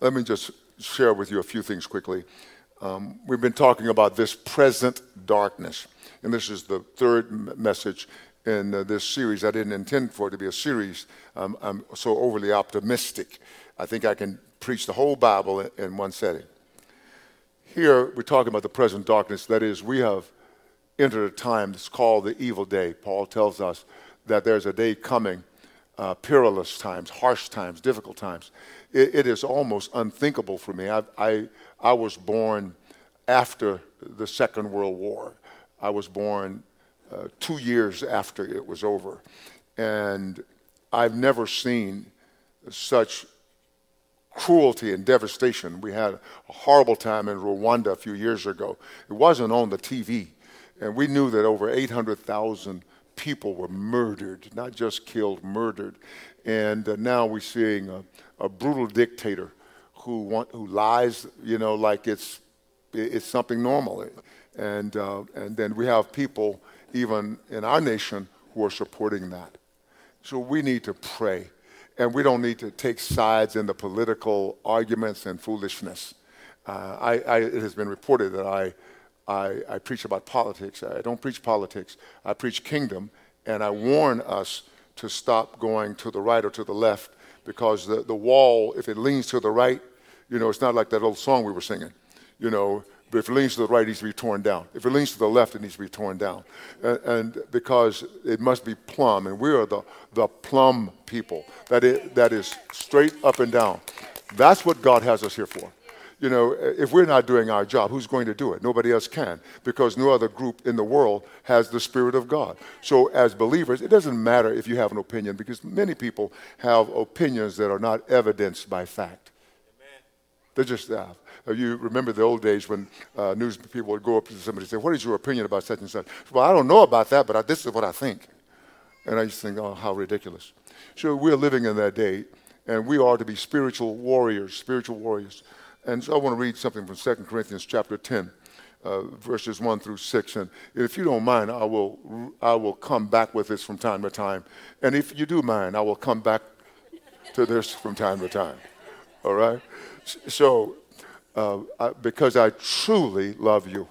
Let me just share with you a few things quickly. Um, we've been talking about this present darkness, and this is the third m- message in uh, this series. I didn't intend for it to be a series. Um, I'm so overly optimistic. I think I can preach the whole Bible in, in one setting. Here, we're talking about the present darkness. That is, we have entered a time that's called the evil day. Paul tells us that there's a day coming, uh, perilous times, harsh times, difficult times it, it is almost unthinkable for me. I, I, I was born after the Second World War. I was born uh, two years after it was over. And I've never seen such cruelty and devastation. We had a horrible time in Rwanda a few years ago. It wasn't on the TV. And we knew that over 800,000 people were murdered, not just killed, murdered. And uh, now we're seeing a, a brutal dictator who want, who lies, you know, like it's it's something normal, and uh, and then we have people even in our nation who are supporting that. So we need to pray, and we don't need to take sides in the political arguments and foolishness. Uh, I, I, it has been reported that I, I, I preach about politics. I don't preach politics. I preach kingdom, and I warn us to stop going to the right or to the left because the, the wall, if it leans to the right, you know, it's not like that old song we were singing, you know, but if it leans to the right, it needs to be torn down. If it leans to the left, it needs to be torn down. And, and because it must be plumb, and we are the, the plumb people, that, it, that is straight up and down. That's what God has us here for you know, if we're not doing our job, who's going to do it? Nobody else can because no other group in the world has the Spirit of God. So, as believers, it doesn't matter if you have an opinion because many people have opinions that are not evidenced by fact. Amen. They're just that. Uh, you remember the old days when uh, news people would go up to somebody and say, What is your opinion about such and such? Well, I don't know about that, but I, this is what I think. And I just think, Oh, how ridiculous. So, we're living in that day, and we are to be spiritual warriors, spiritual warriors. And so I want to read something from 2 Corinthians chapter 10, uh, verses 1 through 6. And if you don't mind, I will, I will come back with this from time to time. And if you do mind, I will come back to this from time to time. All right? So, uh, I, because I truly love you.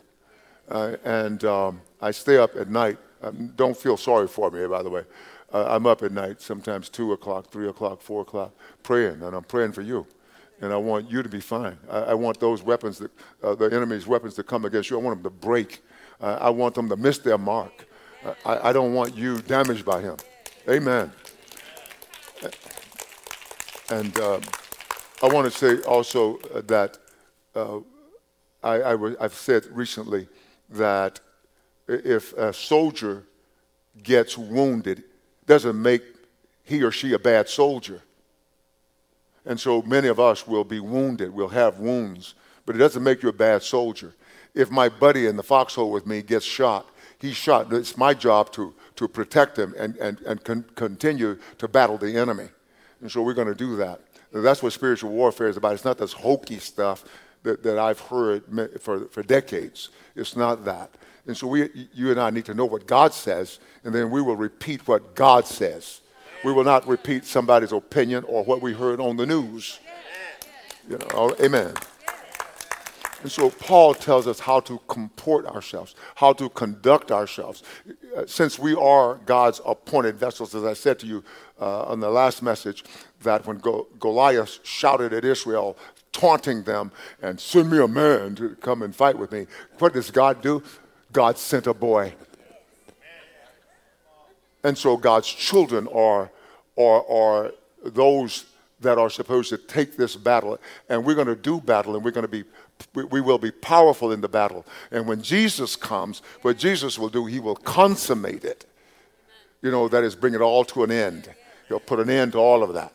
Uh, and um, I stay up at night. Um, don't feel sorry for me, by the way. Uh, I'm up at night, sometimes 2 o'clock, 3 o'clock, 4 o'clock, praying, and I'm praying for you and I want you to be fine. I, I want those weapons, that, uh, the enemy's weapons, to come against you. I want them to break. Uh, I want them to miss their mark. Uh, I, I, don't want you damaged by him. Amen. And um, I want to say also uh, that uh, I, I w- I've said recently that if a soldier gets wounded, doesn't make he or she a bad soldier. And so many of us will be wounded, we'll have wounds, but it doesn't make you a bad soldier. If my buddy in the foxhole with me gets shot, he's shot. It's my job to, to protect him and, and, and con- continue to battle the enemy. And so we're going to do that. That's what spiritual warfare is about. It's not this hokey stuff that, that I've heard for, for decades. It's not that. And so we, you and I need to know what God says, and then we will repeat what God says. We will not repeat somebody's opinion or what we heard on the news. You know, amen. And so Paul tells us how to comport ourselves, how to conduct ourselves. Since we are God's appointed vessels, as I said to you uh, on the last message, that when Go- Goliath shouted at Israel, taunting them, and send me a man to come and fight with me, what does God do? God sent a boy. And so God's children are, are, are those that are supposed to take this battle. And we're going to do battle and we're going to be, we, will be powerful in the battle. And when Jesus comes, what Jesus will do, he will consummate it. You know, that is bring it all to an end. He'll put an end to all of that.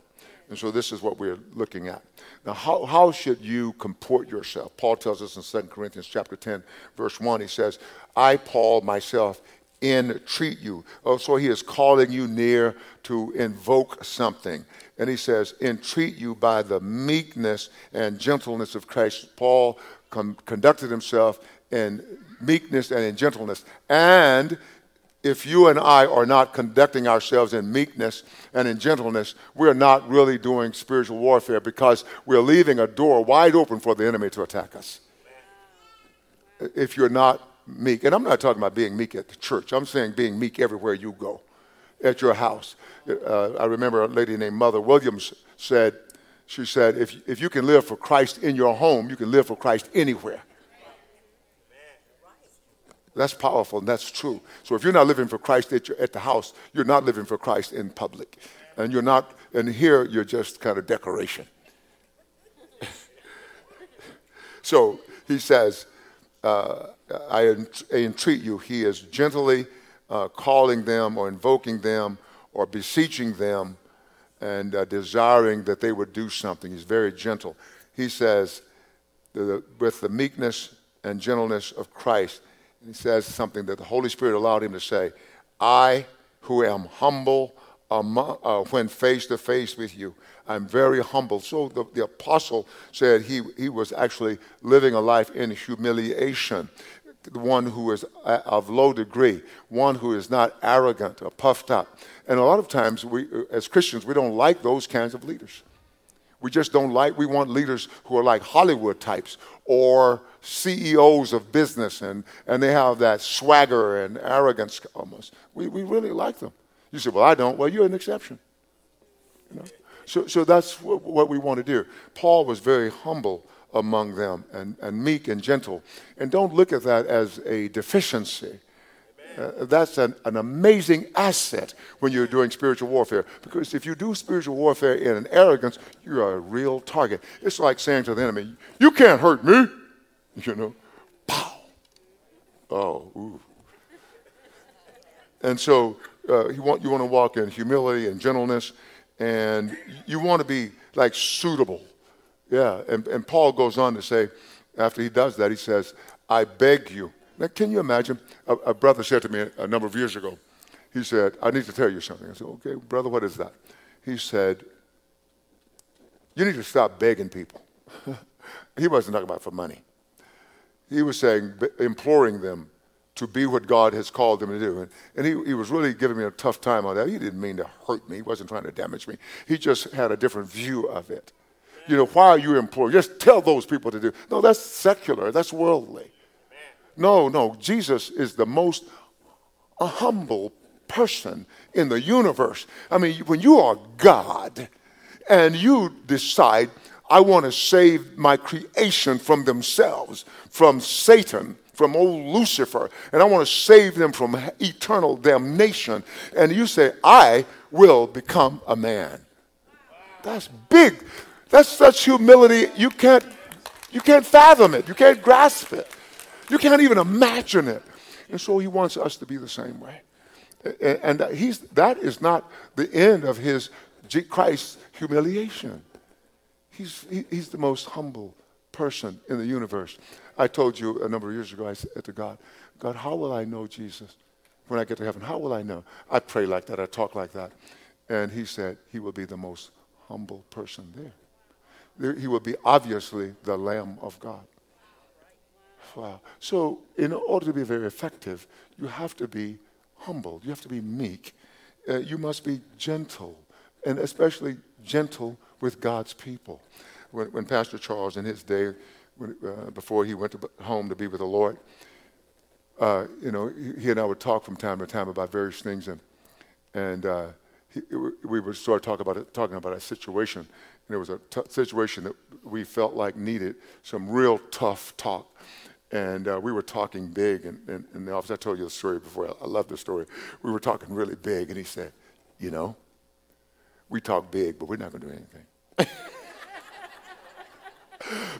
And so this is what we're looking at. Now, how, how should you comport yourself? Paul tells us in 2 Corinthians chapter 10, verse 1, he says, I, Paul, myself, entreat you. Oh, so he is calling you near to invoke something. And he says, entreat you by the meekness and gentleness of Christ. Paul com- conducted himself in meekness and in gentleness. And if you and I are not conducting ourselves in meekness and in gentleness, we're not really doing spiritual warfare because we're leaving a door wide open for the enemy to attack us. If you're not meek, and I'm not talking about being meek at the church, I'm saying being meek everywhere you go, at your house. Uh, I remember a lady named Mother Williams said, she said, if, if you can live for Christ in your home, you can live for Christ anywhere. That's powerful and that's true. So if you're not living for Christ at, your, at the house, you're not living for Christ in public. And you're not, and here you're just kind of decoration. so he says, uh, I, I, entreat you, he is gently uh, calling them or invoking them or beseeching them and uh, desiring that they would do something. He's very gentle. He says, with the meekness and gentleness of Christ, and he says something that the Holy Spirit allowed him to say I, who am humble among, uh, when face to face with you, I'm very humble. So the, the apostle said he, he was actually living a life in humiliation the one who is uh, of low degree, one who is not arrogant or puffed up. And a lot of times, we, uh, as Christians, we don't like those kinds of leaders. We just don't like, we want leaders who are like Hollywood types or CEOs of business and, and they have that swagger and arrogance almost. We, we really like them. You say, well, I don't. Well, you're an exception. You know? so, so that's what, we want to do. Paul was very humble among them and, and meek and gentle. And don't look at that as a deficiency. Uh, that's an, an amazing asset when you're doing spiritual warfare. Because if you do spiritual warfare in an arrogance, you're a real target. It's like saying to the enemy, You can't hurt me. You know, pow. Oh, ooh. And so uh, you, want, you want to walk in humility and gentleness, and you want to be like suitable yeah, and, and Paul goes on to say, after he does that, he says, I beg you. Now, can you imagine? A, a brother said to me a number of years ago, he said, I need to tell you something. I said, okay, brother, what is that? He said, you need to stop begging people. he wasn't talking about for money. He was saying, imploring them to be what God has called them to do. And, and he, he was really giving me a tough time on that. He didn't mean to hurt me. He wasn't trying to damage me. He just had a different view of it you know, why are you employed? Just tell those people to do. No, that's secular, that's worldly. No, no, Jesus is the most a humble person in the universe. I mean, when you are God and you decide, I want to save my creation from themselves, from Satan, from old Lucifer, and I want to save them from eternal damnation, and you say, I will become a man. That's big. That's such humility, you can't, you can't fathom it. You can't grasp it. You can't even imagine it. And so he wants us to be the same way. And he's, that is not the end of his Christ's humiliation. He's, he's the most humble person in the universe. I told you a number of years ago, I said to God, God, how will I know Jesus when I get to heaven? How will I know? I pray like that, I talk like that. And he said, He will be the most humble person there he will be obviously the Lamb of God. Wow. So, in order to be very effective, you have to be humble, you have to be meek, uh, you must be gentle, and especially gentle with God's people. When, when Pastor Charles, in his day, when, uh, before he went to, home to be with the Lord, uh, you know, he, and I would talk from time to time about various things, and, and uh, he, we would start talk about it, talking about a situation And there was a t- situation that we felt like needed some real tough talk. And uh, we were talking big in, in, in, the office. I told you the story before. I love the story. We were talking really big, and he said, You know, we talk big, but we're not going to do anything.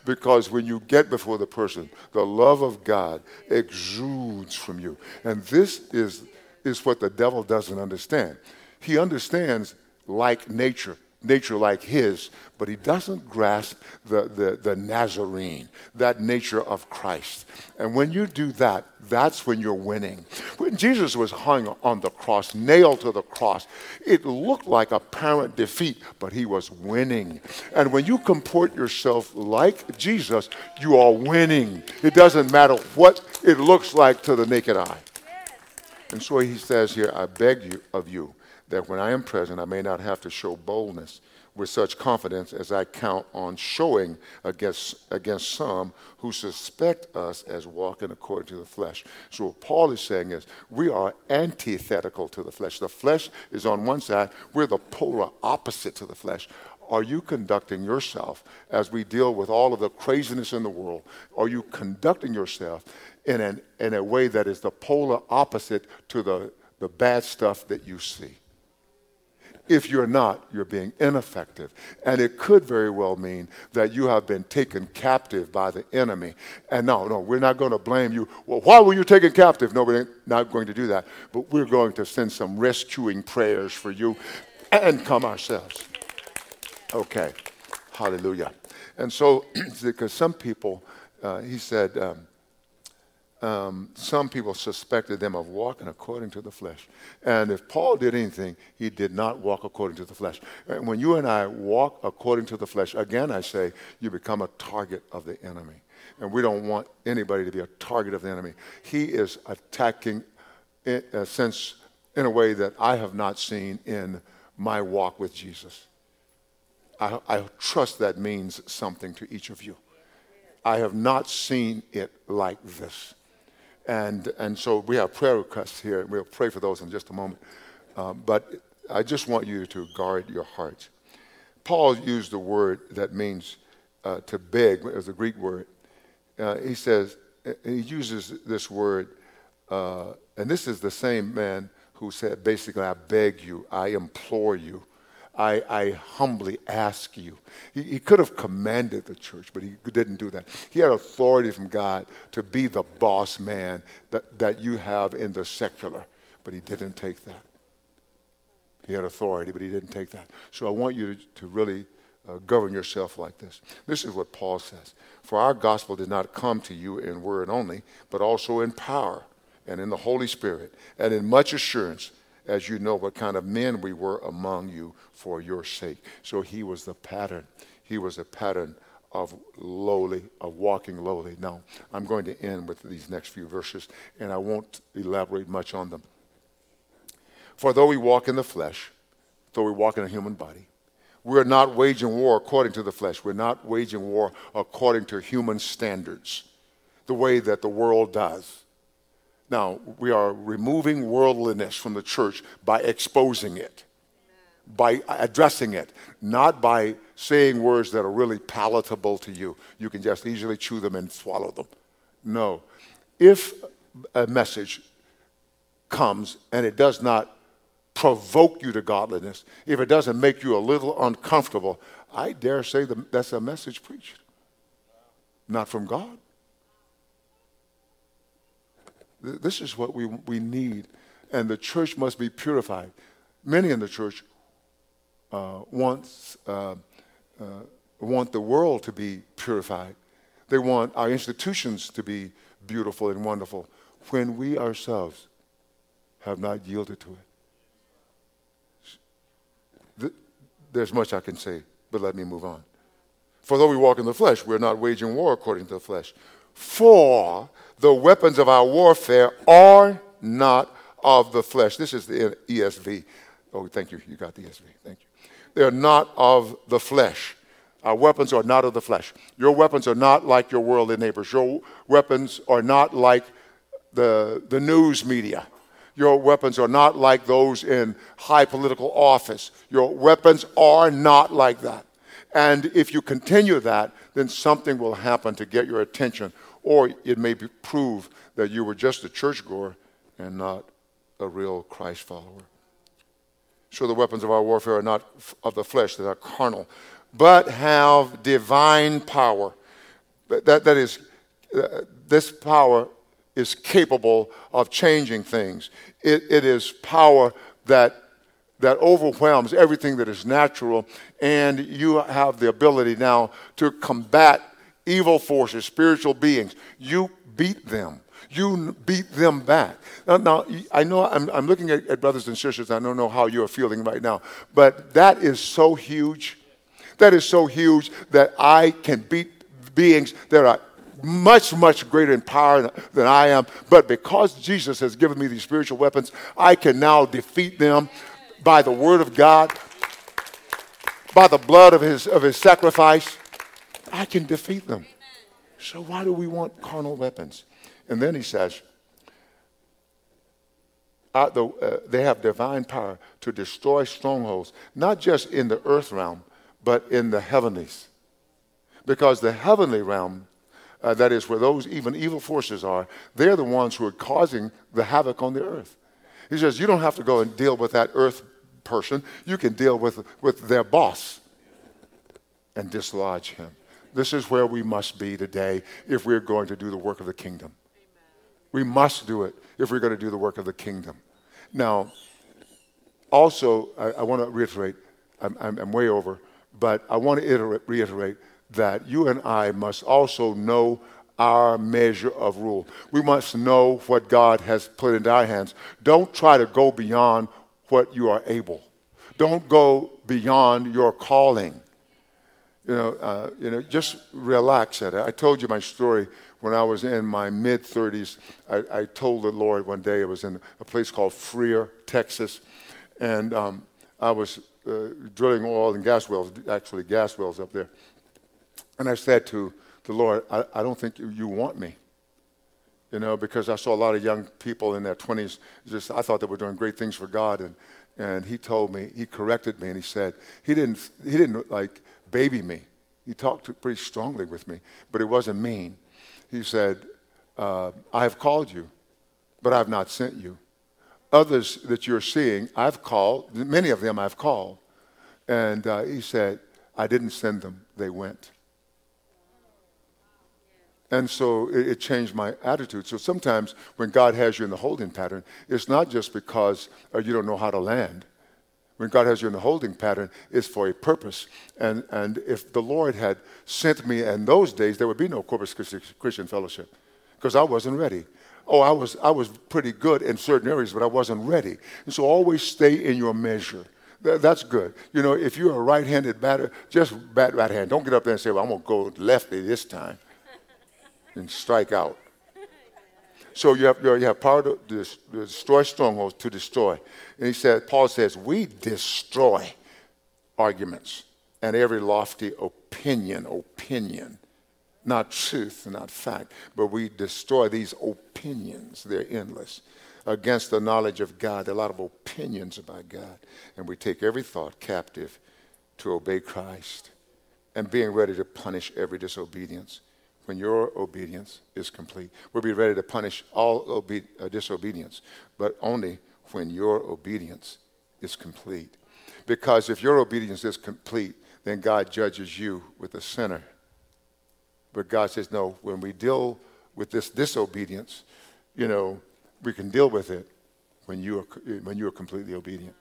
because when you get before the person, the love of God exudes from you. And this is, is what the devil doesn't understand. He understands like nature nature like his, but he doesn't grasp the, the, the, Nazarene, that nature of Christ. And when you do that, that's when you're winning. When Jesus was hung on the cross, nailed to the cross, it looked like apparent defeat, but he was winning. And when you comport yourself like Jesus, you are winning. It doesn't matter what it looks like to the naked eye. And so he says here, I beg you of you that when I am present, I may not have to show boldness with such confidence as I count on showing against, against some who suspect us as walking according to the flesh. So, what Paul is saying is, we are antithetical to the flesh. The flesh is on one side, we're the polar opposite to the flesh. Are you conducting yourself as we deal with all of the craziness in the world? Are you conducting yourself in, an, in a way that is the polar opposite to the, the bad stuff that you see? If you're not, you're being ineffective. And it could very well mean that you have been taken captive by the enemy. And no, no, we're not going to blame you. Well, why were you taken captive? No, we're not going to do that. But we're going to send some rescuing prayers for you and come ourselves. Okay. Hallelujah. And so, because some people, uh, he said, um, um, some people suspected them of walking according to the flesh. And if Paul did anything, he did not walk according to the flesh. And when you and I walk according to the flesh, again, I say, you become a target of the enemy. And we don't want anybody to be a target of the enemy. He is attacking in a sense, in a way that I have not seen in my walk with Jesus. I, I trust that means something to each of you. I have not seen it like this. And, and so we have prayer requests here, and we'll pray for those in just a moment. Um, but I just want you to guard your hearts. Paul used a word that means uh, to beg, as a Greek word. Uh, he says, he uses this word, uh, and this is the same man who said, basically, I beg you, I implore you. I, I humbly ask you. He, he could have commanded the church, but he didn't do that. He had authority from God to be the boss man that, that you have in the secular, but he didn't take that. He had authority, but he didn't take that. So I want you to, to really uh, govern yourself like this. This is what Paul says For our gospel did not come to you in word only, but also in power and in the Holy Spirit and in much assurance as you know what kind of men we were among you for your sake. So he was the pattern. He was a pattern of lowly, of walking lowly. Now, I'm going to end with these next few verses, and I won't elaborate much on them. For though we walk in the flesh, though we walk in a human body, we're not waging war according to the flesh. We're not waging war according to human standards, the way that the world does. Now, we are removing worldliness from the church by exposing it, by addressing it, not by saying words that are really palatable to you. You can just easily chew them and swallow them. No. If a message comes and it does not provoke you to godliness, if it doesn't make you a little uncomfortable, I dare say that's a message preached, not from God. This is what we, we need. And the church must be purified. Many in the church uh, want, uh, uh, want the world to be purified. They want our institutions to be beautiful and wonderful when we ourselves have not yielded to it. There's much I can say, but let me move on. For though we walk in the flesh, we're not waging war according to the flesh. For the weapons of our warfare are not of the flesh. This is the ESV. Oh, thank you. You got the ESV. Thank you. They're not of the flesh. Our weapons are not of the flesh. Your weapons are not like your worldly neighbors. Your weapons are not like the, the news media. Your weapons are not like those in high political office. Your weapons are not like that. And if you continue that, then something will happen to get your attention, or it may be, prove that you were just a churchgoer and not a real Christ follower. So the weapons of our warfare are not of the flesh, they are carnal, but have divine power. That, that is, uh, this power is capable of changing things. It, it is power that that overwhelms everything that is natural, and you have the ability now to combat evil forces, spiritual beings. You beat them. You beat them back. Now, now I know I'm, I'm looking at, at brothers and sisters. I don't know how you're feeling right now, but that is so huge. That is so huge that I can beat beings that are much, much greater in power than I am. But because Jesus has given me these spiritual weapons, I can now defeat them by the word of God, by the blood of his, of his sacrifice. I can defeat them. So why do we want carnal weapons? And then he says, the, uh, they have divine power to destroy strongholds, not just in the earth realm, but in the heavenlies. Because the heavenly realm, uh, that is where those even evil forces are, they're the ones who are causing the havoc on the earth. He says, You don't have to go and deal with that earth person, you can deal with, with their boss and dislodge him. This is where we must be today if we're going to do the work of the kingdom. We must do it if we're going to do the work of the kingdom. Now, also, I, I want to reiterate, I'm, I'm, I'm, way over, but I want to iterate, reiterate that you and I must also know our measure of rule. We must know what God has put into our hands. Don't try to go beyond what you are able. Don't go beyond your calling. You know, uh, you know, just relax at it. I told you my story when I was in my mid 30s. I, I, told the Lord one day, I was in a place called Freer, Texas, and um, I was uh, drilling oil and gas wells, actually, gas wells up there. And I said to the Lord, I, I don't think you want me. You know, because I saw a lot of young people in their 20s, just I thought they were doing great things for God. And, and he told me, he corrected me, and he said, he didn't, he didn't like, baby me. He talked pretty strongly with me, but it wasn't mean. He said, uh, I have called you, but I have not sent you. Others that you're seeing, I've called, many of them I've called. And uh, he said, I didn't send them, they went. And so it, it, changed my attitude. So sometimes when God has you in the holding pattern, it's not just because uh, you don't know how to land when God has you in the holding pattern, is for a purpose. And, and if the Lord had sent me in those days, there would be no Corpus Christian Fellowship because I wasn't ready. Oh, I was, I was pretty good in certain areas, but I wasn't ready. And so always stay in your measure. that's good. You know, if you're a right handed batter, just bat right hand. Don't get up there and say, well, I'm going to go lefty this time and strike out. So you have, you have power to destroy strongholds, to destroy. And he said, Paul says, we destroy arguments and every lofty opinion, opinion, not truth, not fact, but we destroy these opinions. They're endless against the knowledge of God. There are a lot of opinions about God. And we take every thought captive to obey Christ and being ready to punish every disobedience when your obedience is complete. We'll be ready to punish all obe- uh, disobedience, but only when your obedience is complete. Because if your obedience is complete, then God judges you with a sinner. But God says, no, when we deal with this disobedience, you know, we can deal with it when you are, when you are completely obedient.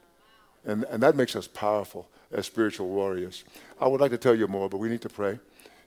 And, and that makes us powerful as spiritual warriors. I would like to tell you more, but we need to pray.